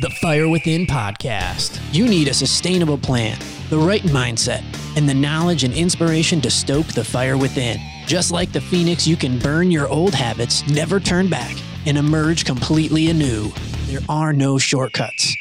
The Fire Within podcast. You need a sustainable plan, the right mindset, and the knowledge and inspiration to stoke the fire within. Just like the phoenix, you can burn your old habits, never turn back, and emerge completely anew. There are no shortcuts.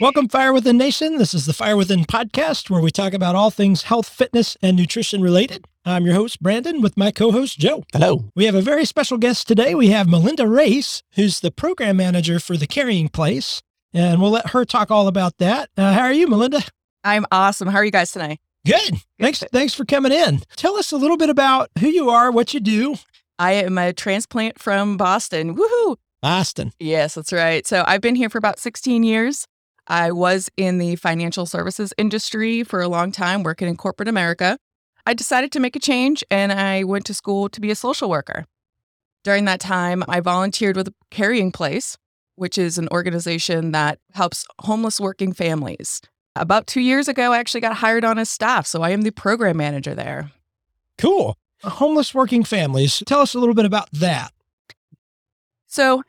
Welcome, Fire Within Nation. This is the Fire Within podcast where we talk about all things health, fitness, and nutrition related. I'm your host, Brandon, with my co host, Joe. Hello. We have a very special guest today. We have Melinda Race, who's the program manager for the Carying Place, and we'll let her talk all about that. Uh, how are you, Melinda? I'm awesome. How are you guys tonight? Good. Thanks. Thanks for coming in. Tell us a little bit about who you are, what you do. I am a transplant from Boston. Woohoo! Boston. Yes, that's right. So I've been here for about 16 years. I was in the financial services industry for a long time, working in corporate America. I decided to make a change and I went to school to be a social worker. During that time, I volunteered with a Carying Place, which is an organization that helps homeless working families. About two years ago, I actually got hired on as staff, so I am the program manager there. Cool. Homeless working families. Tell us a little bit about that. So,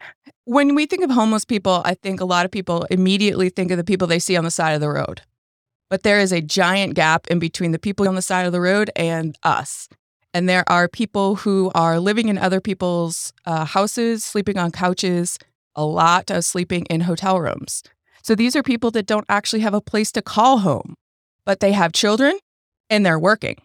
when we think of homeless people, I think a lot of people immediately think of the people they see on the side of the road. But there is a giant gap in between the people on the side of the road and us. And there are people who are living in other people's uh, houses, sleeping on couches, a lot of sleeping in hotel rooms. So these are people that don't actually have a place to call home, but they have children and they're working.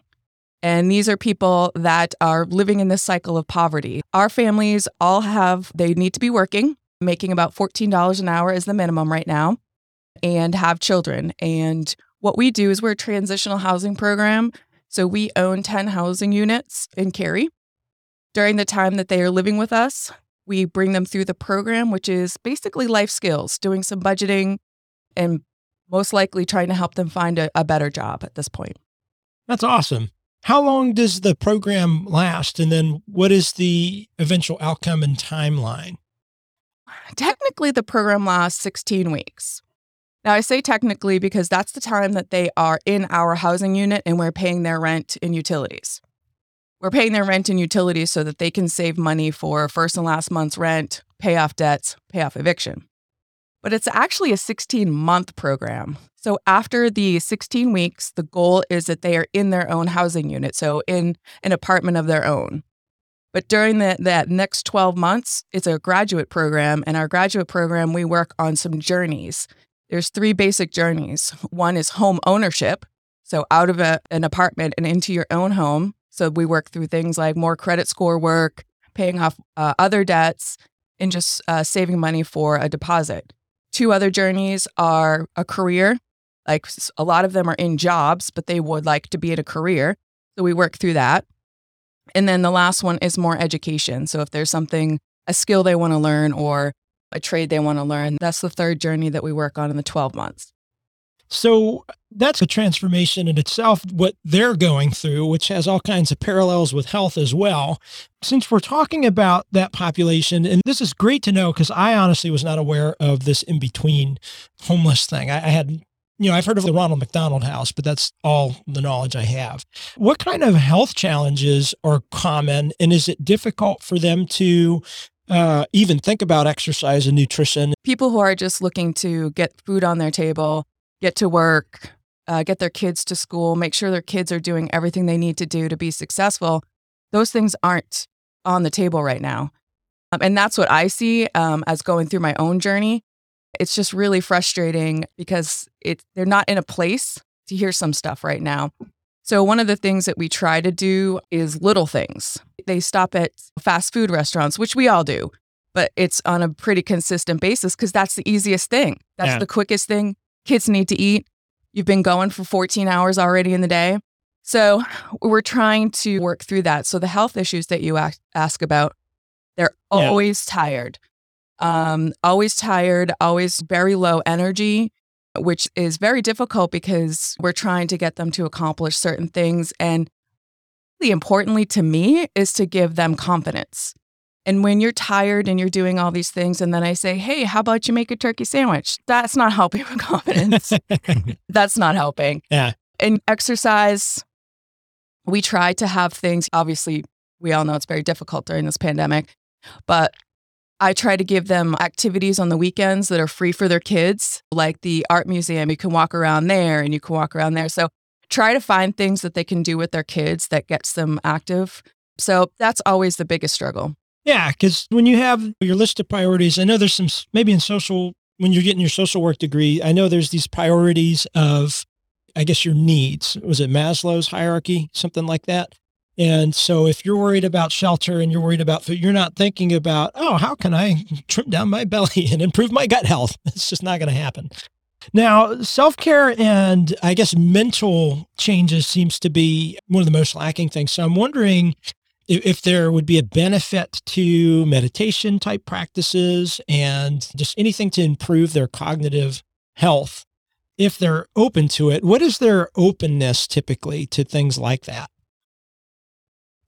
And these are people that are living in this cycle of poverty. Our families all have, they need to be working, making about $14 an hour is the minimum right now, and have children. And what we do is we're a transitional housing program. So we own 10 housing units in Cary. During the time that they are living with us, we bring them through the program, which is basically life skills, doing some budgeting and most likely trying to help them find a, a better job at this point. That's awesome. How long does the program last? And then what is the eventual outcome and timeline? Technically, the program lasts 16 weeks. Now, I say technically because that's the time that they are in our housing unit and we're paying their rent and utilities. We're paying their rent and utilities so that they can save money for first and last month's rent, pay off debts, pay off eviction. But it's actually a 16 month program. So after the 16 weeks, the goal is that they are in their own housing unit, so in an apartment of their own. But during the, that next 12 months, it's a graduate program. And our graduate program, we work on some journeys. There's three basic journeys. One is home ownership. So out of a, an apartment and into your own home. So we work through things like more credit score work, paying off uh, other debts, and just uh, saving money for a deposit. Two other journeys are a career. Like a lot of them are in jobs, but they would like to be in a career. So we work through that. And then the last one is more education. So if there's something, a skill they want to learn or a trade they want to learn, that's the third journey that we work on in the 12 months. So that's a transformation in itself, what they're going through, which has all kinds of parallels with health as well. Since we're talking about that population, and this is great to know because I honestly was not aware of this in between homeless thing. I, I had you know, I've heard of the Ronald McDonald House, but that's all the knowledge I have. What kind of health challenges are common, and is it difficult for them to uh, even think about exercise and nutrition? People who are just looking to get food on their table, get to work, uh, get their kids to school, make sure their kids are doing everything they need to do to be successful, those things aren't on the table right now. Um, and that's what I see um, as going through my own journey. It's just really frustrating because it, they're not in a place to hear some stuff right now. So, one of the things that we try to do is little things. They stop at fast food restaurants, which we all do, but it's on a pretty consistent basis because that's the easiest thing. That's Yeah. the quickest thing. Kids need to eat. You've been going for 14 hours already in the day. So, we're trying to work through that. So, the health issues that you ask, about, they're Yeah. always tired. Um, always tired, always very low energy, which is very difficult because we're trying to get them to accomplish certain things. And really importantly to me is to give them confidence. And when you're tired and you're doing all these things, and then I say, hey, how about you make a turkey sandwich? That's not helping with confidence. That's not helping. Yeah. And exercise, we try to have things, obviously, we all know it's very difficult during this pandemic, but I try to give them activities on the weekends that are free for their kids, like the art museum. You can walk around there and you can walk around there. So try to find things that they can do with their kids that gets them active. So that's always the biggest struggle. Yeah, because when you have your list of priorities, I know there's some maybe in social when you're getting your social work degree. I know there's these priorities of, I guess your needs. Was it Maslow's hierarchy, something like that? And so if you're worried about shelter and you're worried about food, you're not thinking about, oh, how can I trim down my belly and improve my gut health? It's just not going to happen. Now, self care and I guess mental changes seems to be one of the most lacking things. So I'm wondering if, if there would be a benefit to meditation type practices and just anything to improve their cognitive health if they're open to it. What is their openness typically to things like that?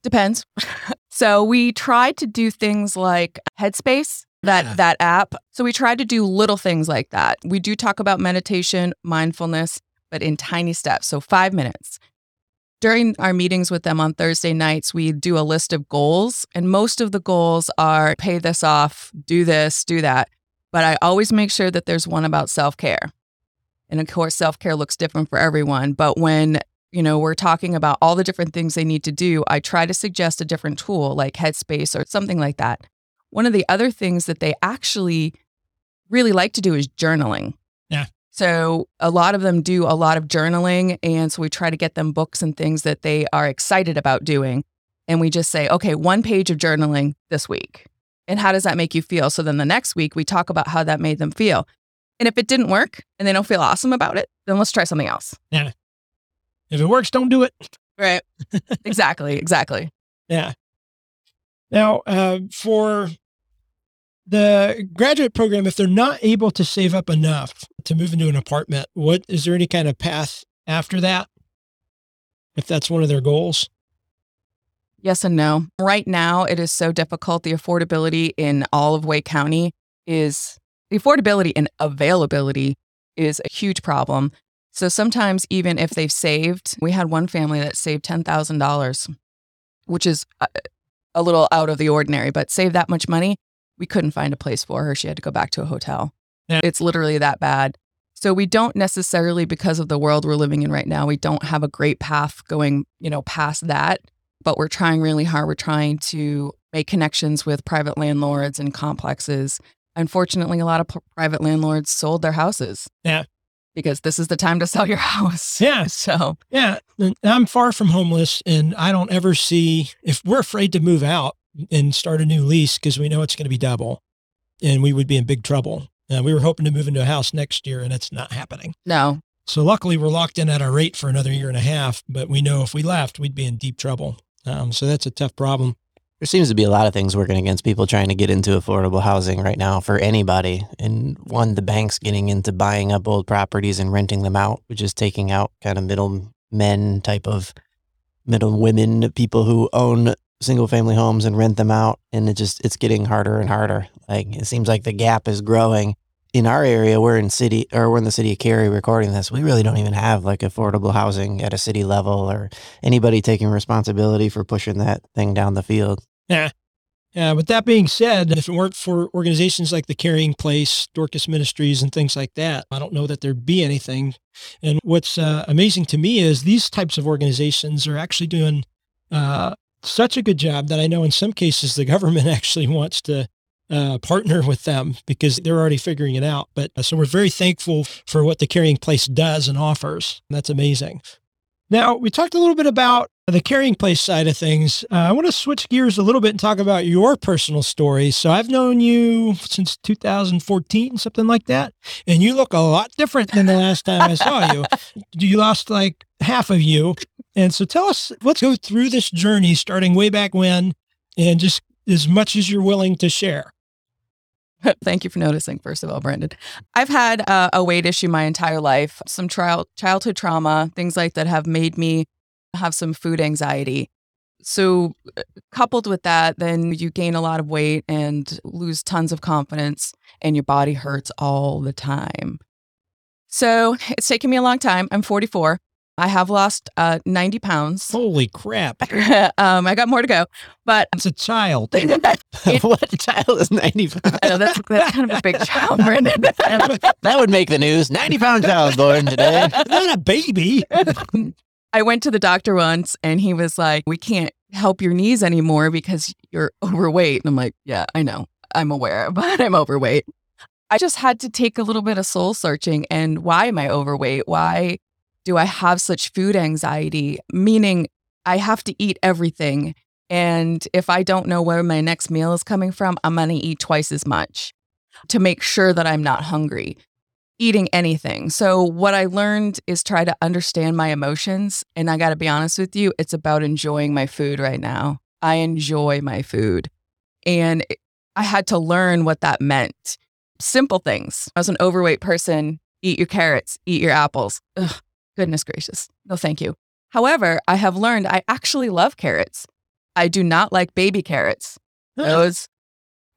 Depends. so we tried to do things like Headspace, that Yeah. that app. So we tried to do little things like that. We do talk about meditation, mindfulness, but in tiny steps. So 5 minutes. During our meetings with them on Thursday nights, we do a list of goals, and most of the goals are pay this off, do this, do that. But I always make sure that there's one about self care. And of course, self care looks different for everyone. But when you know, we're talking about all the different things they need to do. I try to suggest a different tool like Headspace or something like that. One of the other things that they actually really like to do is journaling. Yeah. So a lot of them do a lot of journaling. And so we try to get them books and things that they are excited about doing. And we just say, okay, one page of journaling this week. And how does that make you feel? So then the next week, we talk about how that made them feel. And if it didn't work and they don't feel awesome about it, then let's try something else. Yeah. If it works, don't do it. Right. exactly. Exactly. Yeah. Now, uh, for the graduate program, if they're not able to save up enough to move into an apartment, what is there any kind of path after that? If that's one of their goals? Yes and no. Right now, it is so difficult. The affordability in all of Wake County is the affordability and availability is a huge problem. So sometimes, even if they've saved, we had one family that saved $10,000, which is a, a little out of the ordinary, but save that much money. We couldn't find a place for her. She had to go back to a hotel. Yeah. It's literally that bad. So we don't necessarily, because of the world we're living in right now, we don't have a great path going, you know, past that but we're trying really hard. We're trying to make connections with private landlords and complexes. Unfortunately, a lot of p- private landlords sold their houses. Yeah. Because this is the time to sell your house. Yeah. So, Yeah. I'm far from homeless and I don't ever see, if we're afraid to move out and start a new lease because we know it's going to be double and we would be in big trouble. Uh, we were hoping to move into a house next year and it's not happening. no, So luckily we're locked in at our rate for another year and a half, but we know if we left, we'd be in deep trouble. Um, so that's a tough problem. There seems to be a lot of things working against people trying to get into affordable housing right now for anybody. And one, the banks getting into buying up old properties and renting them out, which is taking out kind of middle men type of middle women, people who own single family homes and rent them out. And it just, it's getting harder and harder. Like it seems like the gap is growing. In our area, we're in city or we're in the city of Cary recording this. We really don't even have like affordable housing at a city level or anybody taking responsibility for pushing that thing down the field. Yeah. Yeah. With that being said, if it weren't for organizations like the Carying Place, Dorcas Ministries, and things like that, I don't know that there'd be anything. And what's uh, amazing to me is these types of organizations are actually doing uh, such a good job that I know in some cases the government actually wants to uh, partner with them because they're already figuring it out. But uh, so we're very thankful for what the Carying Place does and offers. That's amazing. Now, we talked a little bit about the carrying place side of things. Uh, I want to switch gears a little bit and talk about your personal story. So, I've known you since 2014, something like that, and you look a lot different than the last time I saw you. You lost like half of you. And so, tell us, let's go through this journey starting way back when and just as much as you're willing to share. thank you for noticing, first of all, Brandon. I've had uh, a weight issue my entire life, some trial, childhood trauma, things like that have made me have some food anxiety. So, uh, coupled with that, then you gain a lot of weight and lose tons of confidence, and your body hurts all the time. So, it's taken me a long time. I'm 44. I have lost uh, 90 pounds. Holy crap. um, I got more to go, but It's a child. what child is 90 pounds? I know that's, that's kind of a big child, Brandon. That would make the news. 90 pound child born today. Not a baby. I went to the doctor once and he was like, We can't help your knees anymore because you're overweight. And I'm like, Yeah, I know. I'm aware, but I'm overweight. I just had to take a little bit of soul searching and why am I overweight? Why do I have such food anxiety? Meaning, I have to eat everything. And if I don't know where my next meal is coming from, I'm going to eat twice as much to make sure that I'm not hungry eating anything. So, what I learned is try to understand my emotions. And I got to be honest with you, it's about enjoying my food right now. I enjoy my food. And I had to learn what that meant. Simple things. As an overweight person, eat your carrots, eat your apples. Ugh, goodness gracious. No, thank you. However, I have learned I actually love carrots. I do not like baby carrots. Those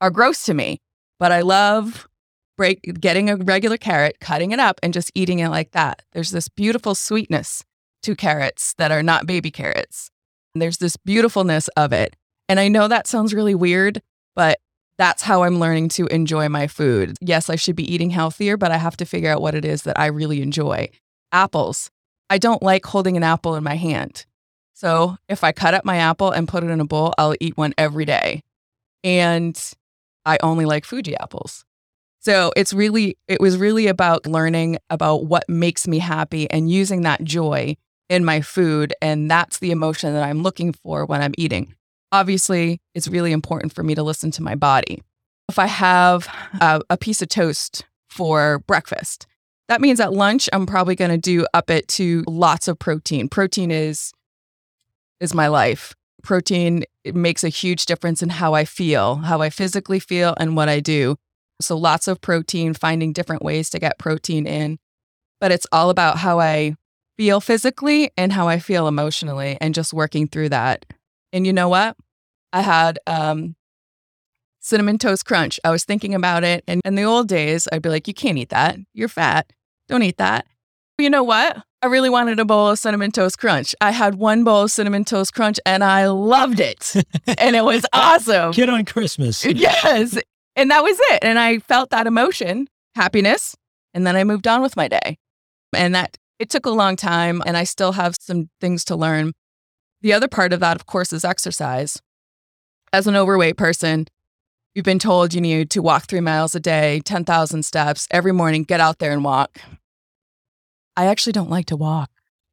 are gross to me, but I love break getting a regular carrot, cutting it up and just eating it like that. There's this beautiful sweetness to carrots that are not baby carrots. And there's this beautifulness of it. And I know that sounds really weird, but that's how I'm learning to enjoy my food. Yes, I should be eating healthier, but I have to figure out what it is that I really enjoy. Apples. I don't like holding an apple in my hand. So if I cut up my apple and put it in a bowl, I'll eat one every day. And I only like Fuji apples. So it's really, it was really about learning about what makes me happy and using that joy in my food. And that's the emotion that I'm looking for when I'm eating. Obviously, it's really important for me to listen to my body. If I have a, a piece of toast for breakfast, that means at lunch, I'm probably going to do up it to lots of protein. Protein is is my life. Protein makes a huge difference in how I feel, how I physically feel, and what I do. So lots of protein, finding different ways to get protein in. But it's all about how I feel physically and how I feel emotionally and just working through that. And you know what? I had um, cinnamon toast crunch. I was thinking about it. And in the old days, I'd be like, you can't eat that. You're fat. Don't eat that. You know what? I really wanted a bowl of cinnamon toast crunch. I had one bowl of cinnamon toast crunch and I loved it. and it was awesome. Kid on Christmas. Yes. And that was it. And I felt that emotion, happiness. And then I moved on with my day. And that it took a long time. And I still have some things to learn. The other part of that, of course, is exercise. As an overweight person, you've been told you need to walk three miles a day, 10,000 steps every morning, get out there and walk. I actually don't like to walk.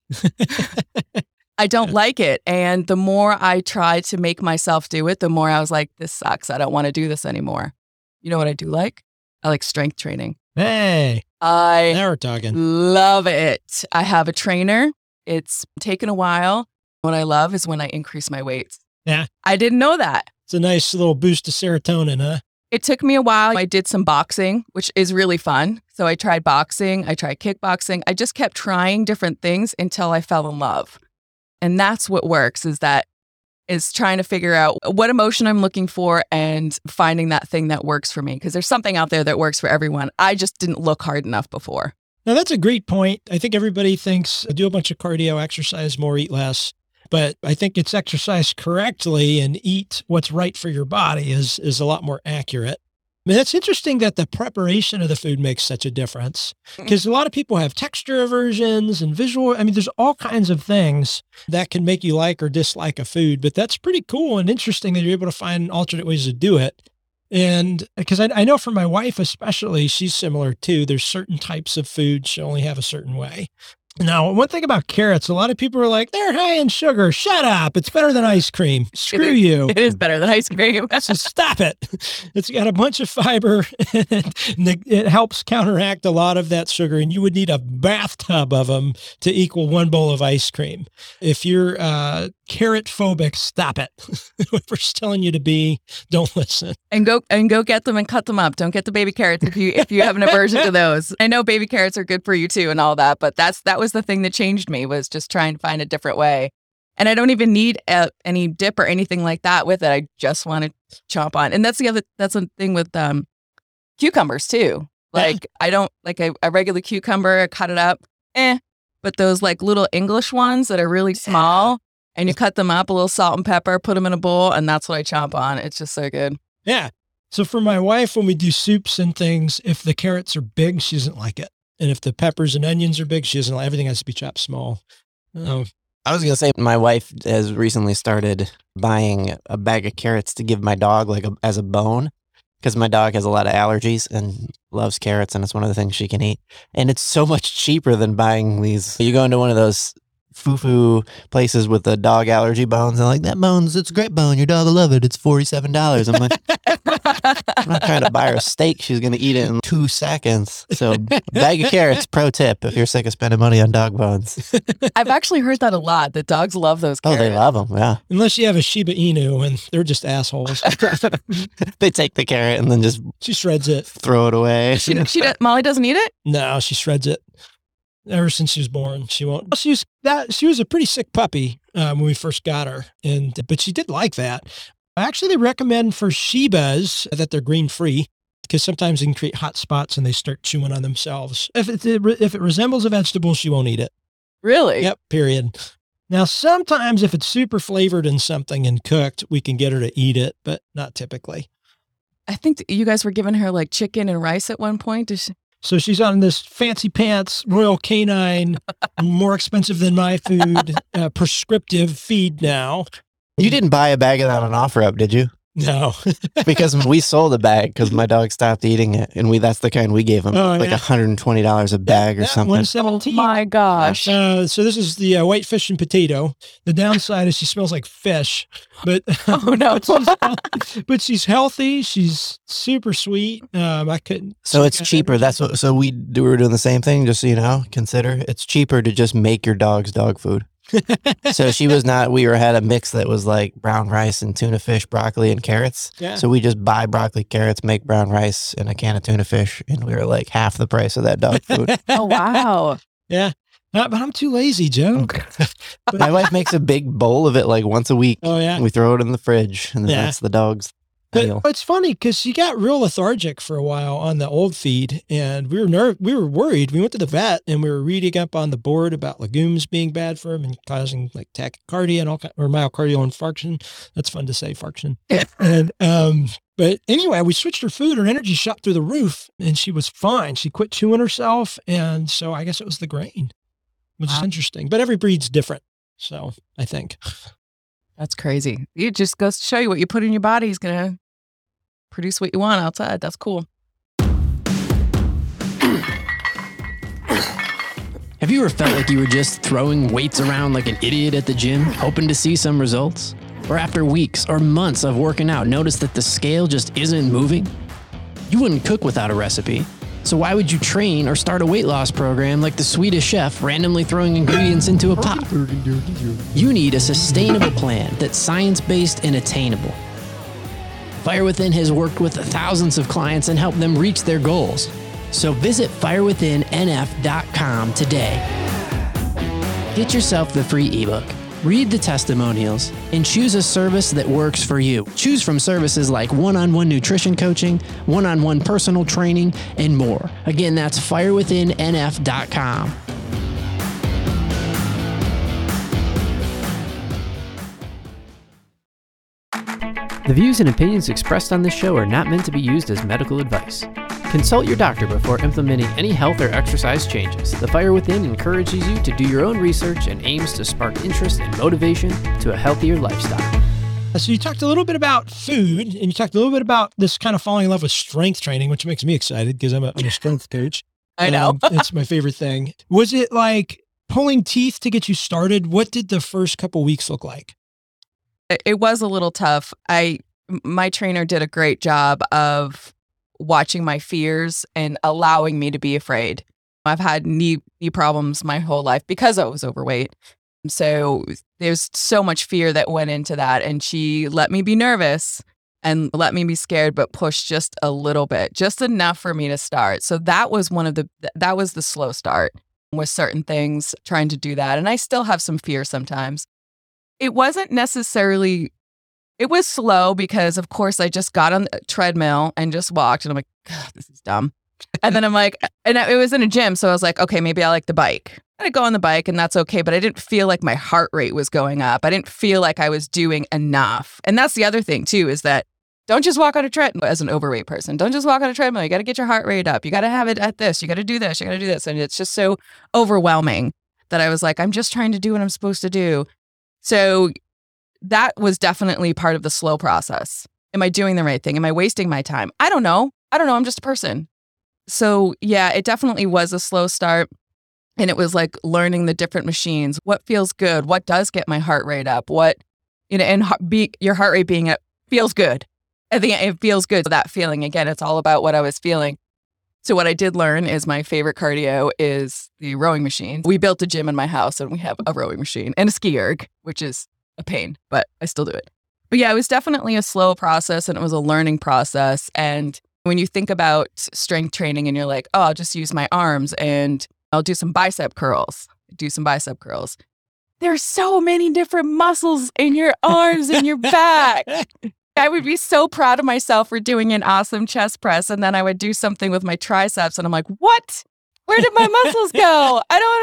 I don't like it. And the more I tried to make myself do it, the more I was like, this sucks. I don't want to do this anymore. You know what I do like? I like strength training. Hey, I now we're talking. love it. I have a trainer. It's taken a while. What I love is when I increase my weights. Yeah. I didn't know that. It's a nice little boost of serotonin, huh? It took me a while. I did some boxing, which is really fun. So I tried boxing, I tried kickboxing. I just kept trying different things until I fell in love. And that's what works is that is trying to figure out what emotion I'm looking for and finding that thing that works for me because there's something out there that works for everyone. I just didn't look hard enough before. Now, that's a great point. I think everybody thinks do a bunch of cardio, exercise more, eat less. But I think it's exercise correctly and eat what's right for your body is, is a lot more accurate. I mean, it's interesting that the preparation of the food makes such a difference mm. because a lot of people have texture aversions and visual. I mean, there's all kinds of things that can make you like or dislike a food, but that's pretty cool and interesting that you're able to find alternate ways to do it. And because I, I know for my wife, especially, she's similar too. There's certain types of food she'll only have a certain way. Now, one thing about carrots, a lot of people are like, they're high in sugar. Shut up. It's better than ice cream. Screw is. you. It is better than ice cream. So stop it. It's got a bunch of fiber and it helps counteract a lot of that sugar. And you would need a bathtub of them to equal one bowl of ice cream. If you're uh, carrot phobic, stop it. Whoever's telling you to be, don't listen. and go and go get them and cut them up. Don't get the baby carrots if you if you have an aversion to those. I know baby carrots are good for you too and all that, but that's that was the thing that changed me was just trying to find a different way. And I don't even need a, any dip or anything like that with it. I just want to chomp on. And that's the other that's the thing with um cucumbers too. Yeah. Like I don't like a, a regular cucumber, I cut it up. Eh, but those like little English ones that are really small, and you cut them up, a little salt and pepper, put them in a bowl, and that's what I chomp on. It's just so good. Yeah. So for my wife, when we do soups and things, if the carrots are big, she doesn't like it. And if the peppers and onions are big, she doesn't like everything has to be chopped small. Oh, I was gonna say my wife has recently started buying a bag of carrots to give my dog like a, as a bone because my dog has a lot of allergies and loves carrots and it's one of the things she can eat and it's so much cheaper than buying these. You go into one of those foo-foo places with the dog allergy bones and like that bone's it's a great bone your dog will love it it's $47 i'm like i'm not trying to buy her a steak she's going to eat it in two seconds so bag of carrots pro tip if you're sick of spending money on dog bones I've actually heard that a lot. That dogs love those. oh they love them yeah unless you have a Shiba Inu and they're just assholes. they take the carrot and then just she shreds it. throw it away. She, she Molly doesn't eat it. No, she shreds it. Ever since she was born, she won't. She was that. She was a pretty sick puppy um, when we first got her, and but she did like that. Actually, they recommend for Shibas that they're green free because sometimes they can create hot spots and they start chewing on themselves. If it if it resembles a vegetable, she won't eat it. Really? Yep. Period. Now, sometimes if it's super flavored in something and cooked, we can get her to eat it, but not typically. I think you guys were giving her like chicken and rice at one point. Does she- So she's on this fancy pants Royal Canine, more expensive than my food, uh, prescriptive feed now. You didn't buy a bag of that on OfferUp, did you? No. Because we sold a bag because my dog stopped eating it, and we that's the kind we gave him, Oh, like yeah. hundred and twenty dollars a bag or something. one's 17. my gosh. Uh, so this is the uh, white fish and potato. The downside is she smells like fish, but Oh no. but, she's, but she's healthy. She's super sweet. Um, I couldn't. So it's cheaper. That's what. So we do. We're doing the same thing. Just so you know, consider it's cheaper to just make your dog's dog food. so she was not. We were had a mix that was like brown rice and tuna fish, broccoli and carrots. Yeah. So we just buy broccoli, carrots, make brown rice, and a can of tuna fish, and we were like half the price of that dog food. oh wow. yeah. Uh, but I'm too lazy, Joe. My wife makes a big bowl of it like once a week. Oh yeah. We throw it in the fridge, and then Yeah. that's the dog's But it's funny because she got real lethargic for a while on the old feed, and we were ner- we were worried. We went to the vet and we were reading up on the board about legumes being bad for him and causing like tachycardia and all or myocardial infarction. That's fun to say, infarction. And um, but anyway, we switched her food. Her energy shot through the roof, and she was fine. She quit chewing herself, and so I guess it was the grain, which is interesting. But every breed's different, so I think. That's crazy. It just goes to show you what you put in your body is gonna produce what you want outside. That's cool. Have you ever felt like you were just throwing weights around like an idiot at the gym, hoping to see some results? Or after weeks or months of working out, notice that the scale just isn't moving? You wouldn't cook without a recipe. So why would you train or start a weight loss program like the Swedish chef randomly throwing ingredients into a pot? You need a sustainable plan that's science-based and attainable. Fire Within has worked with thousands of clients and helped them reach their goals. So visit firewithinnf.com today. Get yourself the free ebook, read the testimonials, and choose a service that works for you. Choose from services like one on one nutrition coaching, one on one personal training, and more. Again, that's firewithinnf.com. The views and opinions expressed on this show are not meant to be used as medical advice. Consult your doctor before implementing any health or exercise changes. The Fire Within encourages you to do your own research and aims to spark interest and motivation to a healthier lifestyle. Uh, So you talked a little bit about food, and you talked a little bit about this kind of falling in love with strength training, which makes me excited because I'm a, I'm a strength coach. I know. Um, it's my favorite thing. Was it like pulling teeth to get you started? What did the first couple weeks look like? It- was a little tough. I my trainer did a great job of watching my fears and allowing me to be afraid. I've had knee knee problems my whole life because I was overweight. So there's so much fear that went into that and she let me be nervous and let me be scared but pushed just a little bit, just enough for me to start. So that was one of the that was the slow start with certain things trying to do that and I still have some fear sometimes it wasn't necessarily it was slow because of course i just got on the treadmill and just walked and i'm like "God, this is dumb and then I'm like, and it was in a gym. So I was like, okay, maybe I like the bike. I go on the bike and that's okay, but I didn't feel like my heart rate was going up. I didn't feel like I was doing enough. And that's the other thing too, is that don't just walk on a treadmill as an overweight person. Don't just walk on a treadmill. You got to get your heart rate up. You got to have it at this. You got to do this. You got to do this. And it's just so overwhelming that I was like, I'm just trying to do what I'm supposed to do. So that was definitely part of the slow process. Am I doing the right thing? Am I wasting my time? I don't know. I don't know. I'm just a person. So, yeah, it definitely was a slow start. And it was like learning the different machines. What feels good? What does get my heart rate up? What, you know, and be, your heart rate being up feels good. I think it feels good. That feeling again, it's all about what I was feeling. So what I did learn is my favorite cardio is the rowing machine. We built a gym in my house and we have a rowing machine and a ski erg, which is a pain, but I still do it. But yeah, it was definitely a slow process and it was a learning process. And when you think about strength training and you're like, oh, I'll just use my arms and I'll do some bicep curls, do some bicep curls. There's so many different muscles in your arms and your back. I would be so proud of myself for doing an awesome chest press. And then I would do something with my triceps. And I'm like, what? Where did my muscles go? I don't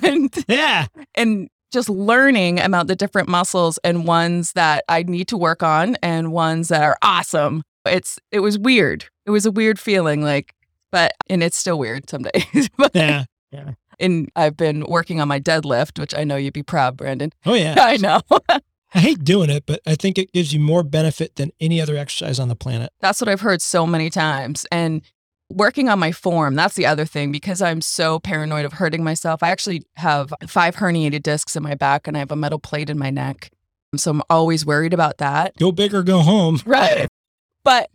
understand. Yeah. And just learning about the different muscles and ones that I need to work on and ones that are awesome. It's it was weird. It was a weird feeling like but and it's still weird some days. yeah. Yeah. And I've been working on my deadlift, which I know you'd be proud, Brandon. Oh yeah. I know. I hate doing it, but I think it gives you more benefit than any other exercise on the planet. That's what I've heard so many times. And working on my form, that's the other thing because I'm so paranoid of hurting myself. I actually have five herniated discs in my back and I have a metal plate in my neck. So I'm always worried about that. Go big or go home. Right. But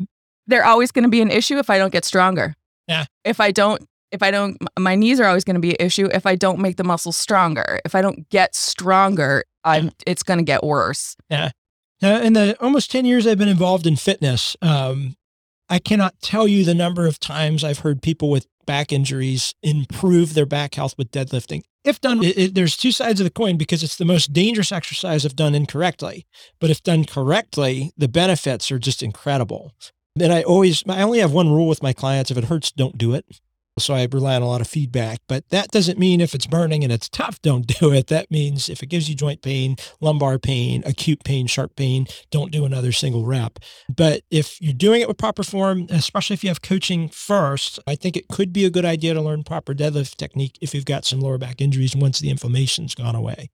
they're always going to be an issue if I don't get stronger. Yeah. If I don't if I don't, my knees are always going to be an issue if I don't make the muscles stronger. If I don't get stronger, I'm, it's going to get worse. Yeah. Now, in the almost 10 years I've been involved in fitness, um, I cannot tell you the number of times I've heard people with back injuries improve their back health with deadlifting. If done, it, it, there's two sides of the coin because it's the most dangerous exercise if done incorrectly. But if done correctly, the benefits are just incredible. And I always, I only have one rule with my clients if it hurts, don't do it. So I rely on a lot of feedback, but that doesn't mean if it's burning and it's tough, don't do it. That means if it gives you joint pain, lumbar pain, acute pain, sharp pain, don't do another single rep. But if you're doing it with proper form, especially if you have coaching first, I think it could be a good idea to learn proper deadlift technique if you've got some lower back injuries once the inflammation's gone away.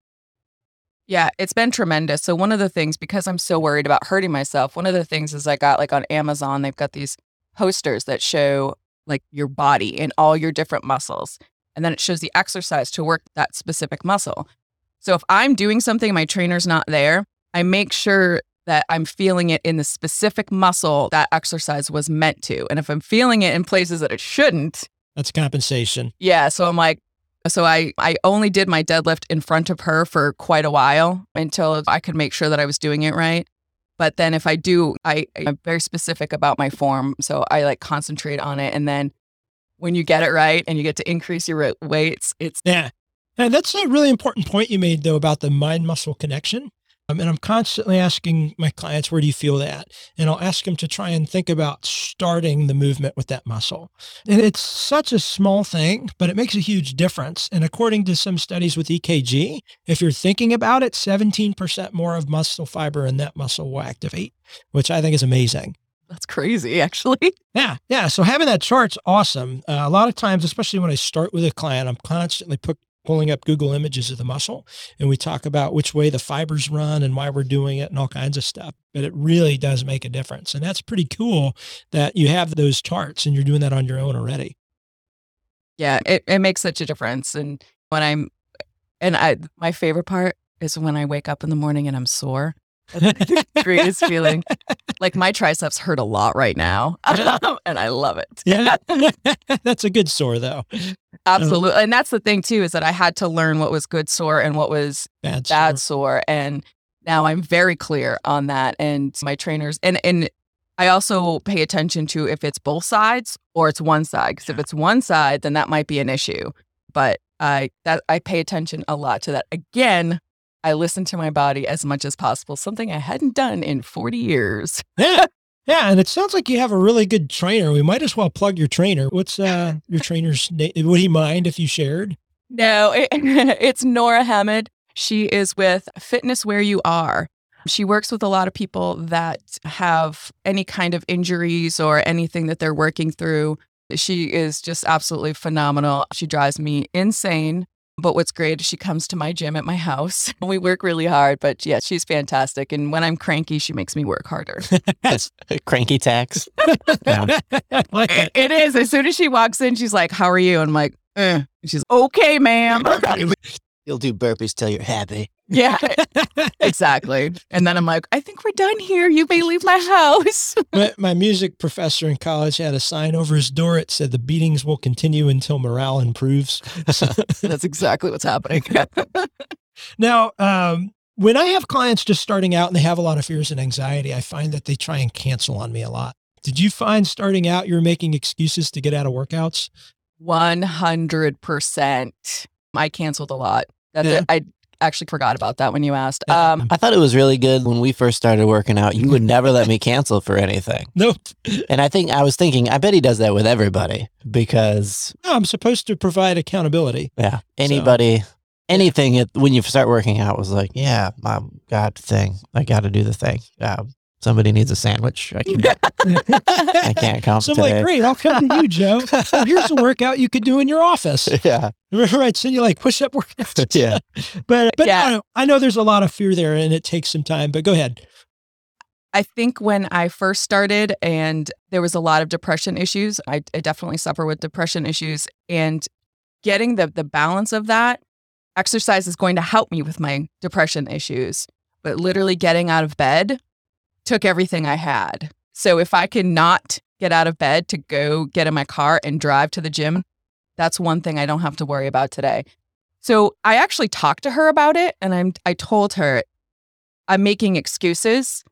Yeah, it's been tremendous. So one of the things, because I'm so worried about hurting myself, one of the things is I got like on Amazon, they've got these posters that show like your body and all your different muscles. And then it shows the exercise to work that specific muscle. So if I'm doing something my trainer's not there, I make sure that I'm feeling it in the specific muscle that exercise was meant to. And if I'm feeling it in places that it shouldn't, that's compensation. Yeah. So I'm like, so I, I only did my deadlift in front of her for quite a while until I could make sure that I was doing it right. But then if I do, I, I'm very specific about my form. So I like concentrate on it. And then when you get it right and you get to increase your weights, it's. Yeah. And that's a really important point you made, though, about the mind muscle connection. Um, and I'm constantly asking my clients, where do you feel that? And I'll ask them to try and think about starting the movement with that muscle. And it's such a small thing, but it makes a huge difference. And according to some studies with EKG, if you're thinking about it, 17% more of muscle fiber in that muscle will activate, which I think is amazing. That's crazy, actually. Yeah, yeah. So having that chart's awesome. Uh, a lot of times, especially when I start with a client, I'm constantly put, pulling up Google images of the muscle and we talk about which way the fibers run and why we're doing it and all kinds of stuff. But it really does make a difference. And that's pretty cool that you have those charts and you're doing that on your own already. Yeah, it, it makes such a difference. And when I'm, and I, my favorite part is when I wake up in the morning and I'm sore. The greatest feeling. Like my triceps hurt a lot right now, and I love it. Yeah, that's a good sore though. Absolutely, and that's the thing too is that I had to learn what was good sore and what was bad, bad sore. sore, and now I'm very clear on that. And my trainers and and I also pay attention to if it's both sides or it's one side. Because if it's one side, then that might be an issue. But I that I pay attention a lot to that. Again, I listen to my body as much as possible, something I hadn't done in 40 years. yeah. Yeah, and it sounds like you have a really good trainer. We might as well plug your trainer. What's uh, your trainer's name? Would he mind if you shared? No, it, it's Nora Hammond. She is with Fitness Where You Are. She works with a lot of people that have any kind of injuries or anything that they're working through. She is just absolutely phenomenal. She drives me insane. But what's great is she comes to my gym at my house. We work really hard, but yeah, she's fantastic. And when I'm cranky, she makes me work harder. Cranky tax. Yeah. like it, it is. As soon as she walks in, she's like, How are you? And I'm like, eh. And She's okay, ma'am. You'll do burpees till you're happy. yeah, exactly. And then I'm like, I think we're done here. You may leave my house. my, my music professor in college had a sign over his door. It said, The beatings will continue until morale improves. That's exactly what's happening. Now, um, when I have clients just starting out and they have a lot of fears and anxiety, I find that they try and cancel on me a lot. Did you find starting out you're making excuses to get out of workouts? 100%. I canceled a lot. That's Yeah. it. I actually forgot about that when you asked. Um, I thought it was really good when we first started working out. You would never let me cancel for anything. No, And I think I was thinking, I bet he does that with everybody because, no, I'm supposed to provide accountability. yeah, anybody, anything it, when you start working out was like, yeah, my God thing. I got to do the thing. Uh, somebody needs a sandwich. I, can, I can't come So I'm today. like, great, I'll come to you, Joe. Here's a workout you could do in your office. yeah. Remember, I'd send you like push up workouts. Yeah. But, but Yeah. I, know, I know there's a lot of fear there and it takes some time, but go ahead. I think when I first started and there was a lot of depression issues, I, I definitely suffer with depression issues. And getting the, the balance of that, exercise is going to help me with my depression issues. But literally getting out of bed took everything I had. So if I can not get out of bed to go get in my car and drive to the gym, that's one thing I don't have to worry about today. So I actually talked to her about it and I'm I told her I'm making excuses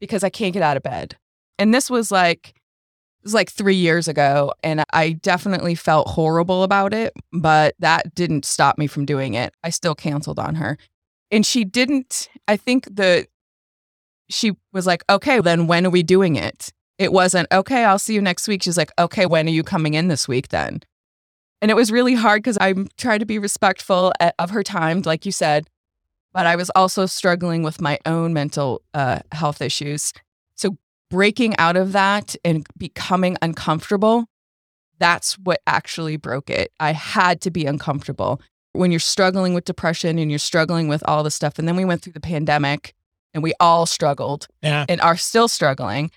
because I can't get out of bed. And this was like it was like 3 years ago and I definitely felt horrible about it, but that didn't stop me from doing it. I still canceled on her. And she didn't I think the she was like, "Okay, then when are we doing it?" It wasn't, "Okay, I'll see you next week." She's like, "Okay, when are you coming in this week then?" And it was really hard because I'm trying to be respectful of her time, like you said, but I was also struggling with my own mental uh, health issues. So breaking out of that and becoming uncomfortable, that's what actually broke it. I had to be uncomfortable. When you're struggling with depression and you're struggling with all the stuff, and then we went through the pandemic and we all struggled Yeah. and are still struggling,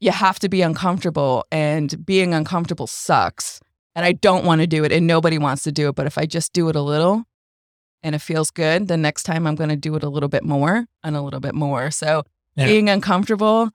you have to be uncomfortable, and being uncomfortable sucks. And I don't want to do it, and nobody wants to do it. But if I just do it a little and it feels good, the next time I'm going to do it a little bit more and a little bit more. So Yeah. being uncomfortable,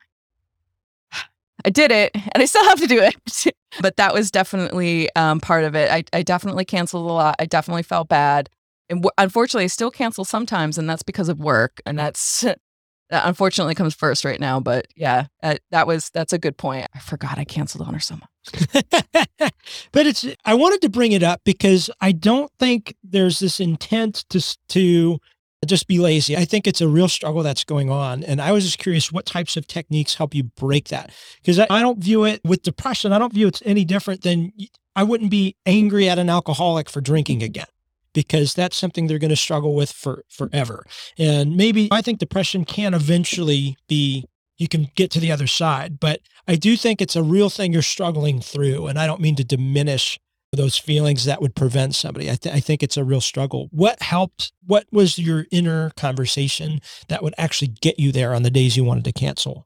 I did it, and I still have to do it. but that was definitely um, part of it. I, I definitely canceled a lot. I definitely felt bad. And w- unfortunately, I still cancel sometimes, and that's because of work. And that's that unfortunately comes first right now. But yeah, uh, that was that's a good point. I forgot I canceled on her so much. but it's I wanted to bring it up because I don't think there's this intent to to just be lazy. I think it's a real struggle that's going on, and I was just curious what types of techniques help you break that because I, I don't view it with depression. I don't view it's any different than I wouldn't be angry at an alcoholic for drinking again. Because that's something they're going to struggle with for forever. And maybe I think depression can eventually be you can get to the other side. But I do think it's a real thing you're struggling through. And I don't mean to diminish those feelings that would prevent somebody. I, th- I think it's a real struggle. What helped? What was your inner conversation that would actually get you there on the days you wanted to cancel?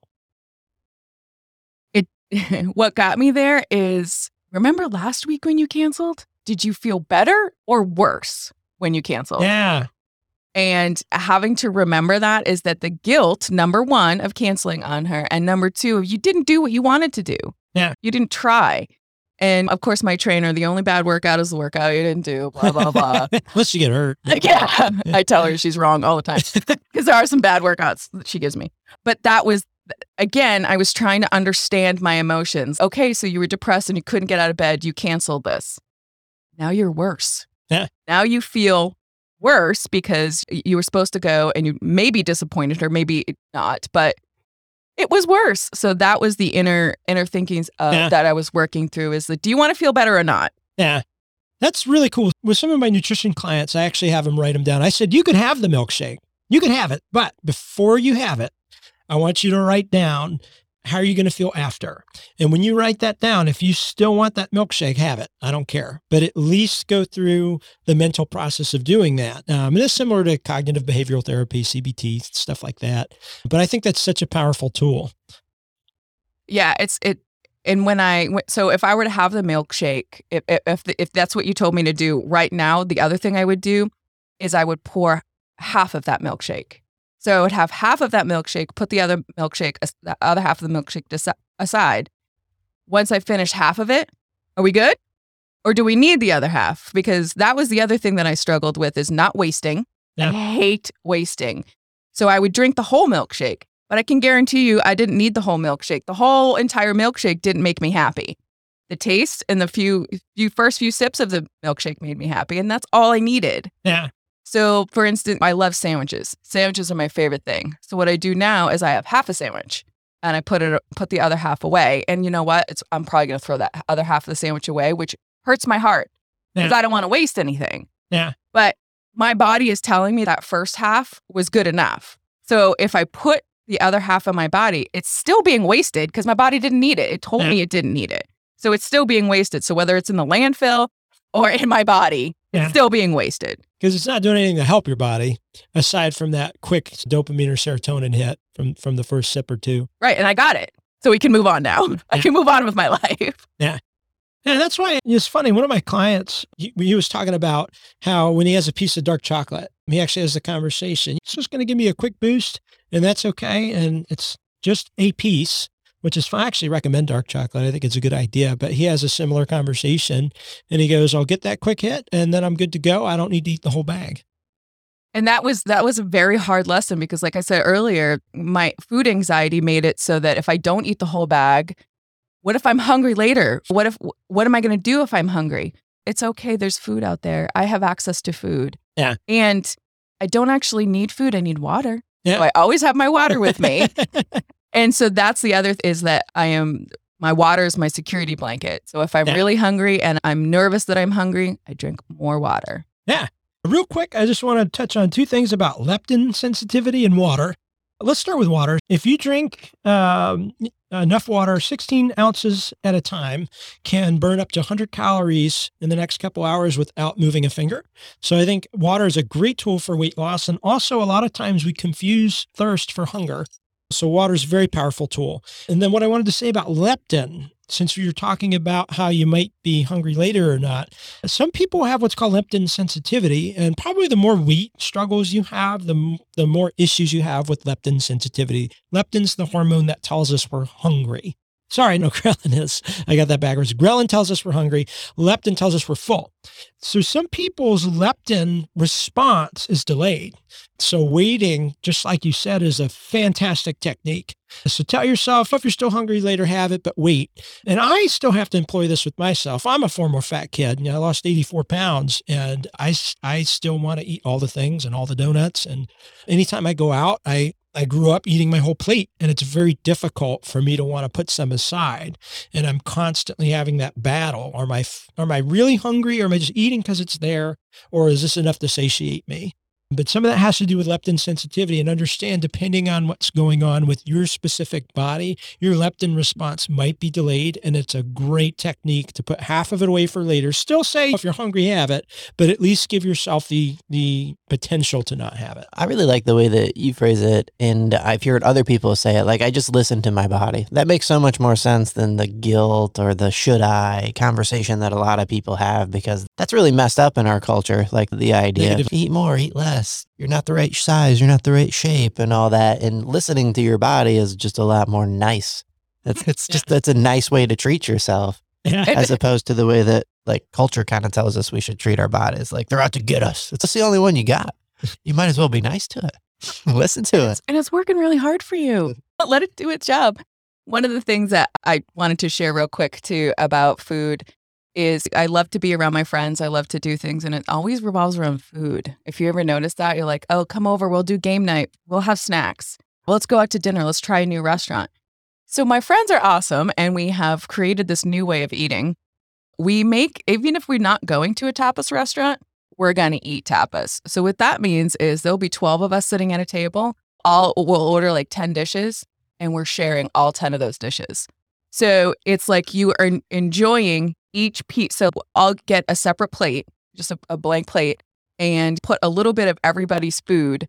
It what got me there is remember last week when you canceled? Did you feel better or worse when you canceled? Yeah. And having to remember that is that the guilt, number one, of canceling on her, and number two, you didn't do what you wanted to do. Yeah. You didn't try. And of course, my trainer, the only bad workout is the workout you didn't do, blah, blah, blah. Unless you get hurt. yeah. I tell her she's wrong all the time because there are some bad workouts that she gives me. But that was, again, I was trying to understand my emotions. Okay, so you were depressed and you couldn't get out of bed. You canceled this. Now you're worse. Yeah. Now you feel worse because you were supposed to go and you maybe disappointed her, maybe not, but it was worse. So that was the inner inner thinkings of, Yeah. that I was working through is that do you want to feel better or not? Yeah. That's really cool. With some of my nutrition clients, I actually have them write them down. I said, you could have the milkshake. You can have it. But before you have it, I want you to write down how are you going to feel after. And when you write that down, if you still want that milkshake, have it. I don't care. But at least go through the mental process of doing that. Um, and it's similar to cognitive behavioral therapy, CBT, stuff like that. But I think that's such a powerful tool. Yeah, it's it. And when I so if I were to have the milkshake, if if if, the, if that's what you told me to do right now, the other thing I would do is I would pour half of that milkshake. So I would have half of that milkshake, put the other milkshake, the other half of the milkshake desi- aside. Once I finish half of it, are we good? Or do we need the other half? Because that was the other thing that I struggled with is not wasting. Yeah. I hate wasting. So I would drink the whole milkshake, but I can guarantee you I didn't need the whole milkshake. The whole entire milkshake didn't make me happy. The taste and the few few first few sips of the milkshake made me happy, and that's all I needed. Yeah. So, for instance, I love sandwiches. Sandwiches are my favorite thing. So what I do now is I have half a sandwich and I put it put the other half away. And you know what? It's I'm probably going to throw that other half of the sandwich away, which hurts my heart because Yeah. I don't want to waste anything. Yeah. But my body is telling me that first half was good enough. So if I put the other half of my body, it's still being wasted because my body didn't need it. It told Yeah. me it didn't need it. So it's still being wasted. So whether it's in the landfill or in my body, Yeah. still being wasted. because it's not doing anything to help your body aside from that quick dopamine or serotonin hit from from the first sip or two. Right. And I got it. So we can move on now. I can move on with my life. Yeah. And that's why it's funny. One of my clients, he, he was talking about how when he has a piece of dark chocolate, he actually has a conversation. It's just going to give me a quick boost, and that's okay. And it's just a piece, which is fine. I actually recommend dark chocolate. I think it's a good idea. But he has a similar conversation, and he goes, "I'll get that quick hit, and then I'm good to go. I don't need to eat the whole bag." And that was that was a very hard lesson because like I said earlier, my food anxiety made it so that if I don't eat the whole bag, what if I'm hungry later? What if what am I going to do if I'm hungry? It's okay, there's food out there. I have access to food. Yeah. And I don't actually need food, I need water. Yeah. So I always have my water with me. and so that's the other th- is that I am my water is my security blanket. So if I'm Yeah. really hungry and I'm nervous that I'm hungry, I drink more water. Yeah. Real quick, I just want to touch on two things about leptin sensitivity and water. Let's start with water. If you drink um, enough water, 16 ounces at a time can burn up to 100 calories in the next couple hours without moving a finger. So I think water is a great tool for weight loss. And also, a lot of times we confuse thirst for hunger. So water is a very powerful tool. And then what I wanted to say about leptin, since you're talking about how you might be hungry later or not, some people have what's called leptin sensitivity, and probably the more wheat struggles you have, the the more issues you have with leptin sensitivity. Leptin's the hormone that tells us we're hungry. Sorry, no, ghrelin is. I got that backwards. Ghrelin tells us we're hungry. Leptin tells us we're full. So some people's leptin response is delayed. So waiting, just like you said, is a fantastic technique. So tell yourself oh, if you're still hungry later, have it, but wait. And I still have to employ this with myself. I'm a former fat kid. Know, I lost 84 pounds and I, I still want to eat all the things and all the donuts. And anytime I go out, I, I grew up eating my whole plate and it's very difficult for me to want to put some aside. And I'm constantly having that battle. Am I, am I really hungry or am I just eating because it's there? Or is this enough to satiate me? But some of that has to do with leptin sensitivity and understand depending on what's going on with your specific body, your leptin response might be delayed. And it's a great technique to put half of it away for later. Still say if you're hungry, have it, but at least give yourself the the potential to not have it. I really like the way that you phrase it. And I've heard other people say it. Like, I just listen to my body. That makes so much more sense than the guilt or the should I conversation that a lot of people have because that's really messed up in our culture. Like, the idea Negative. eat more, eat less. You're not the right size. You're not the right shape and all that. And listening to your body is just a lot more nice. That's, it's just, that's a nice way to treat yourself Yeah. as opposed to the way that like culture kind of tells us we should treat our bodies. Like they're out to get us. It's the only one you got. You might as well be nice to it. Listen to it. And it's working really hard for you. Mm-hmm. But let it do its job. One of the things that I wanted to share real quick too about food is I love to be around my friends. I love to do things, and it always revolves around food. If you ever notice that, you're like, oh, come over, we'll do game night, we'll have snacks. let's go out to dinner. Let's try a new restaurant. So my friends are awesome and we have created this new way of eating. We make even if we're not going to a tapas restaurant, we're going to eat tapas. So what that means is there'll be 12 of us sitting at a table. All we'll order like 10 dishes and we're sharing all 10 of those dishes. So it's like you are enjoying each piece. So I'll get a separate plate, just a, a blank plate, and put a little bit of everybody's food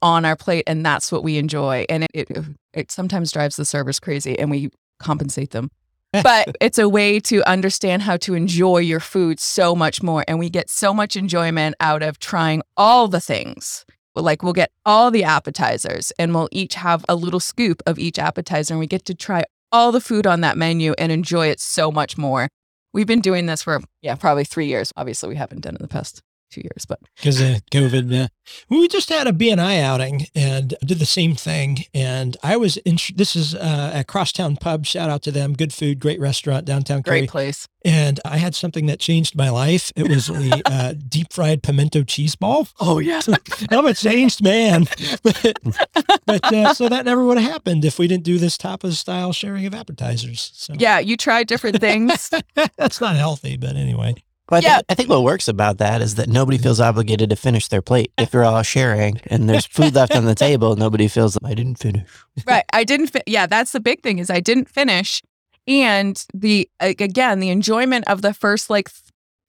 on our plate and that's what we enjoy. And it, it, it sometimes drives the servers crazy and we compensate them. But it's a way to understand how to enjoy your food so much more and we get so much enjoyment out of trying all the things. Like we'll get all the appetizers and we'll each have a little scoop of each appetizer and we get to try all the food on that menu and enjoy it so much more we've been doing this for yeah probably three years. Obviously we haven't done it in the past two years, but because of COVID. Yeah. We just had a BNI outing and did the same thing. And I was in, this is uh, at Crosstown Pub. Shout out to them. Good food, great restaurant downtown. Great place. And I had something that changed my life. It was a uh, deep fried pimento cheese ball. Oh, yeah. I'm a changed man. but, but uh, so that never would have happened if we didn't do this tapas style sharing of appetizers. So. Yeah. You try different things. That's not healthy, but anyway. Well, I, yeah. think, I think what works about that is that nobody feels obligated to finish their plate. If you're all sharing and there's food left on the table, nobody feels like I didn't finish. right. I didn't. Fi- yeah, that's the big thing is I didn't finish, and the again the enjoyment of the first like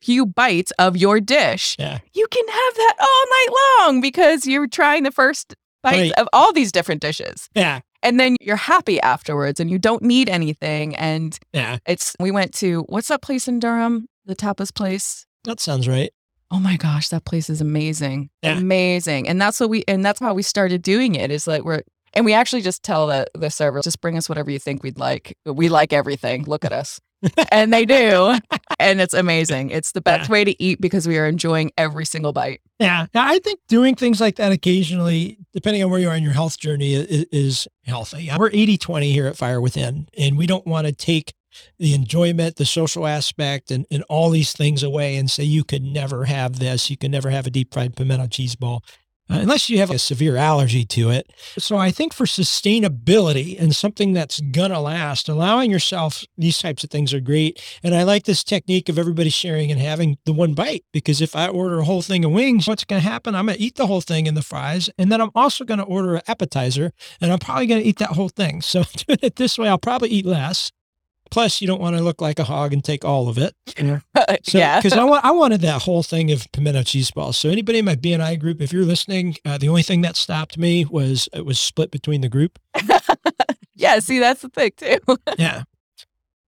few bites of your dish. Yeah. You can have that all night long because you're trying the first bites right. of all these different dishes. Yeah. And then you're happy afterwards and you don't need anything. And yeah, it's, we went to, what's that place in Durham? The tapas place. That sounds right. Oh my gosh, that place is amazing. Yeah. Amazing. And that's what we and that's how we started doing it is like we're and we actually just tell the the server, just bring us whatever you think we'd like. We like everything. Look at us. and they do. And it's amazing. It's the best yeah. way to eat because we are enjoying every single bite. Yeah. I think doing things like that occasionally, depending on where you are in your health journey, is, is healthy. We're 80 20 here at Fire Within, and we don't want to take the enjoyment, the social aspect, and, and all these things away and say you could never have this. You can never have a deep fried pimento cheese ball. Uh, unless you have a severe allergy to it. So I think for sustainability and something that's gonna last, allowing yourself these types of things are great. And I like this technique of everybody sharing and having the one bite because if I order a whole thing of wings, what's gonna happen? I'm gonna eat the whole thing in the fries, and then I'm also gonna order an appetizer, and I'm probably gonna eat that whole thing. So doing it this way, I'll probably eat less. Plus, you don't want to look like a hog and take all of it. Yeah. So, yeah. Because I, wa- I wanted that whole thing of pimento cheese balls. So anybody in my BNI group, if you're listening, uh, the only thing that stopped me was it was split between the group. yeah. See, that's the thing too. yeah.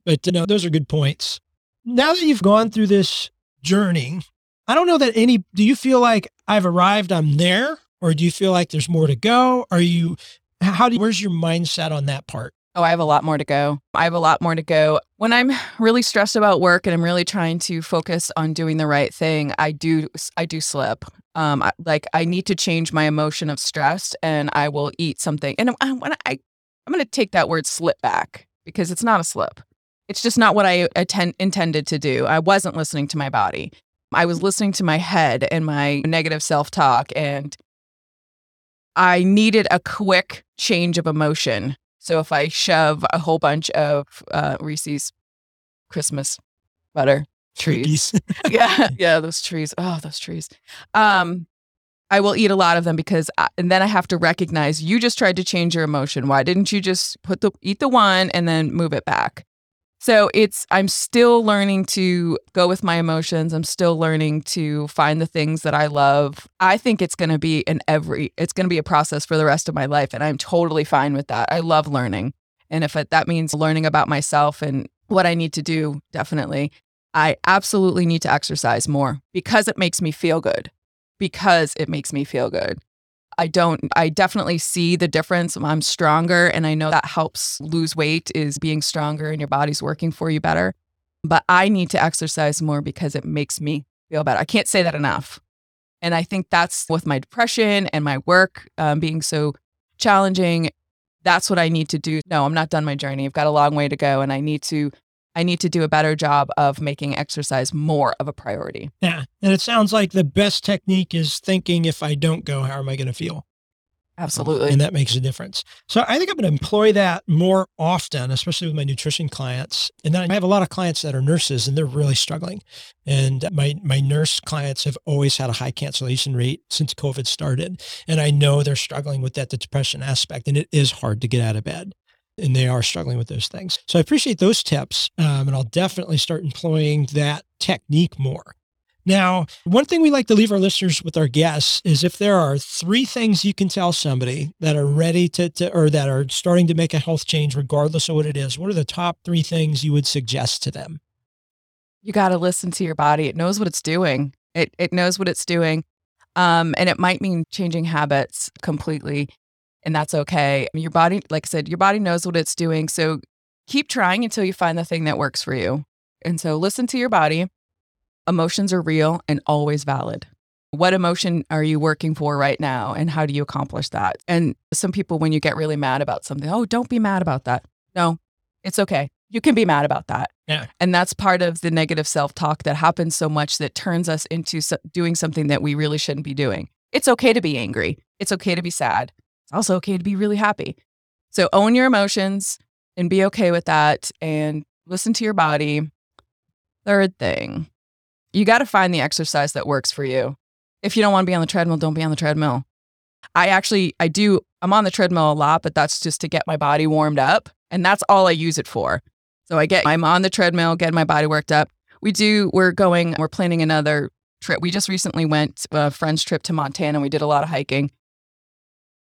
But you know, those are good points. Now that you've gone through this journey, I don't know that any, do you feel like I've arrived, I'm there? Or do you feel like there's more to go? Are you, how do you, where's your mindset on that part? Oh, I have a lot more to go. I have a lot more to go. When I'm really stressed about work and I'm really trying to focus on doing the right thing, I do I do slip. Um, I, like I need to change my emotion of stress, and I will eat something. And I, when I I'm going to take that word slip back because it's not a slip. It's just not what I attend, intended to do. I wasn't listening to my body. I was listening to my head and my negative self talk, and I needed a quick change of emotion so if I shove a whole bunch of uh, Reese's Christmas butter trees, yeah, yeah, those trees. Oh, those trees. Um, I will eat a lot of them because, I, and then I have to recognize you just tried to change your emotion. Why didn't you just put the eat the one and then move it back? So it's, I'm still learning to go with my emotions. I'm still learning to find the things that I love. I think it's going to be an every, it's going to be a process for the rest of my life. And I'm totally fine with that. I love learning. And if it, that means learning about myself and what I need to do, definitely. I absolutely need to exercise more because it makes me feel good. Because it makes me feel good. I don't, I definitely see the difference. I'm stronger and I know that helps lose weight is being stronger and your body's working for you better. But I need to exercise more because it makes me feel better. I can't say that enough. And I think that's with my depression and my work um, being so challenging. That's what I need to do. No, I'm not done my journey. I've got a long way to go and I need to I need to do a better job of making exercise more of a priority. Yeah. And it sounds like the best technique is thinking if I don't go, how am I going to feel? Absolutely. And that makes a difference. So I think I'm going to employ that more often, especially with my nutrition clients. And then I have a lot of clients that are nurses and they're really struggling. And my, my nurse clients have always had a high cancellation rate since COVID started. And I know they're struggling with that depression aspect and it is hard to get out of bed and they are struggling with those things. So I appreciate those tips. Um, and I'll definitely start employing that technique more. Now, one thing we like to leave our listeners with our guests is if there are three things you can tell somebody that are ready to, to, or that are starting to make a health change, regardless of what it is, what are the top three things you would suggest to them? You got to listen to your body. It knows what it's doing. It, it knows what it's doing. Um, and it might mean changing habits completely. And that's okay. Your body, like I said, your body knows what it's doing. So keep trying until you find the thing that works for you. And so listen to your body emotions are real and always valid. What emotion are you working for right now? And how do you accomplish that? And some people, when you get really mad about something, oh, don't be mad about that. No, it's okay. You can be mad about that. Yeah. And that's part of the negative self talk that happens so much that turns us into doing something that we really shouldn't be doing. It's okay to be angry. It's okay to be sad. It's also okay to be really happy. So own your emotions and be okay with that and listen to your body. Third thing, you got to find the exercise that works for you. If you don't want to be on the treadmill, don't be on the treadmill. I actually, I do, I'm on the treadmill a lot, but that's just to get my body warmed up. And that's all I use it for. So I get, I'm on the treadmill, getting my body worked up. We do, we're going, we're planning another trip. We just recently went a friend's trip to Montana. We did a lot of hiking.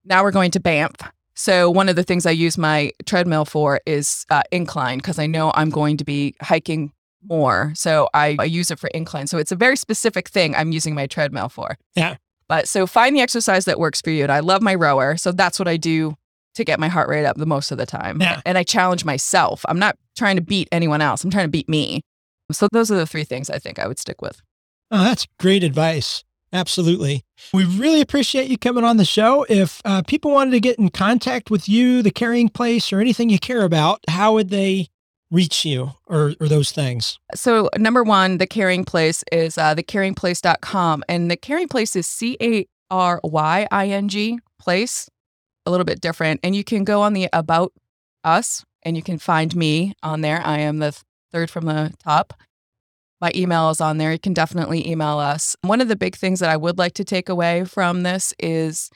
Now we're going to Banff. So one of the things I use my treadmill for is uh, incline because I know I'm going to be hiking more. So I, I use it for incline. So it's a very specific thing I'm using my treadmill for. Yeah. But so find the exercise that works for you. And I love my rower. So that's what I do to get my heart rate up the most of the time. Yeah. And I challenge myself. I'm not trying to beat anyone else. I'm trying to beat me. So those are the three things I think I would stick with. Oh, that's great advice. Absolutely. We really appreciate you coming on the show. If uh, people wanted to get in contact with you, the Carying Place, or anything you care about, how would they reach you or, or those things? So number one, the Carying Place is uh, thecaryingplace.com. And the Carying Place is C A R Y I N G place, a little bit different. And you can go on the About Us and you can find me on there. I am the third from the top. My email is on there. You can definitely email us. One of the big things that I would like to take away from this is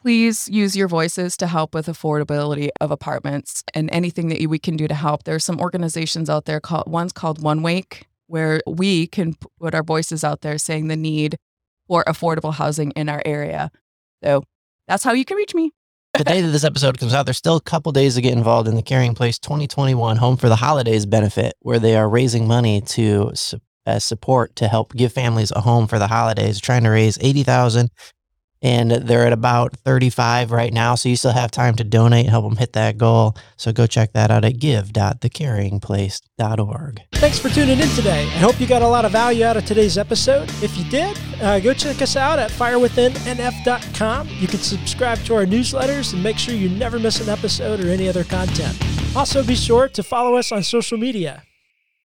please use your voices to help with affordability of apartments and anything that we can do to help. There's some organizations out there called one's called One Wake where we can put our voices out there saying the need for affordable housing in our area. So that's how you can reach me. The day that this episode comes out, there's still a couple days to get involved in the Carying Place 2021 Home for the Holidays benefit, where they are raising money to su- uh, support to help give families a home for the holidays. Trying to raise eighty thousand, and they're at about 35 right now. So you still have time to donate, help them hit that goal. So go check that out at give.thecaryingplace.org. Thanks for tuning in today. I hope you got a lot of value out of today's episode. If you did, uh, go check us out at firewithinnf.com. You can subscribe to our newsletters and make sure you never miss an episode or any other content. Also, be sure to follow us on social media.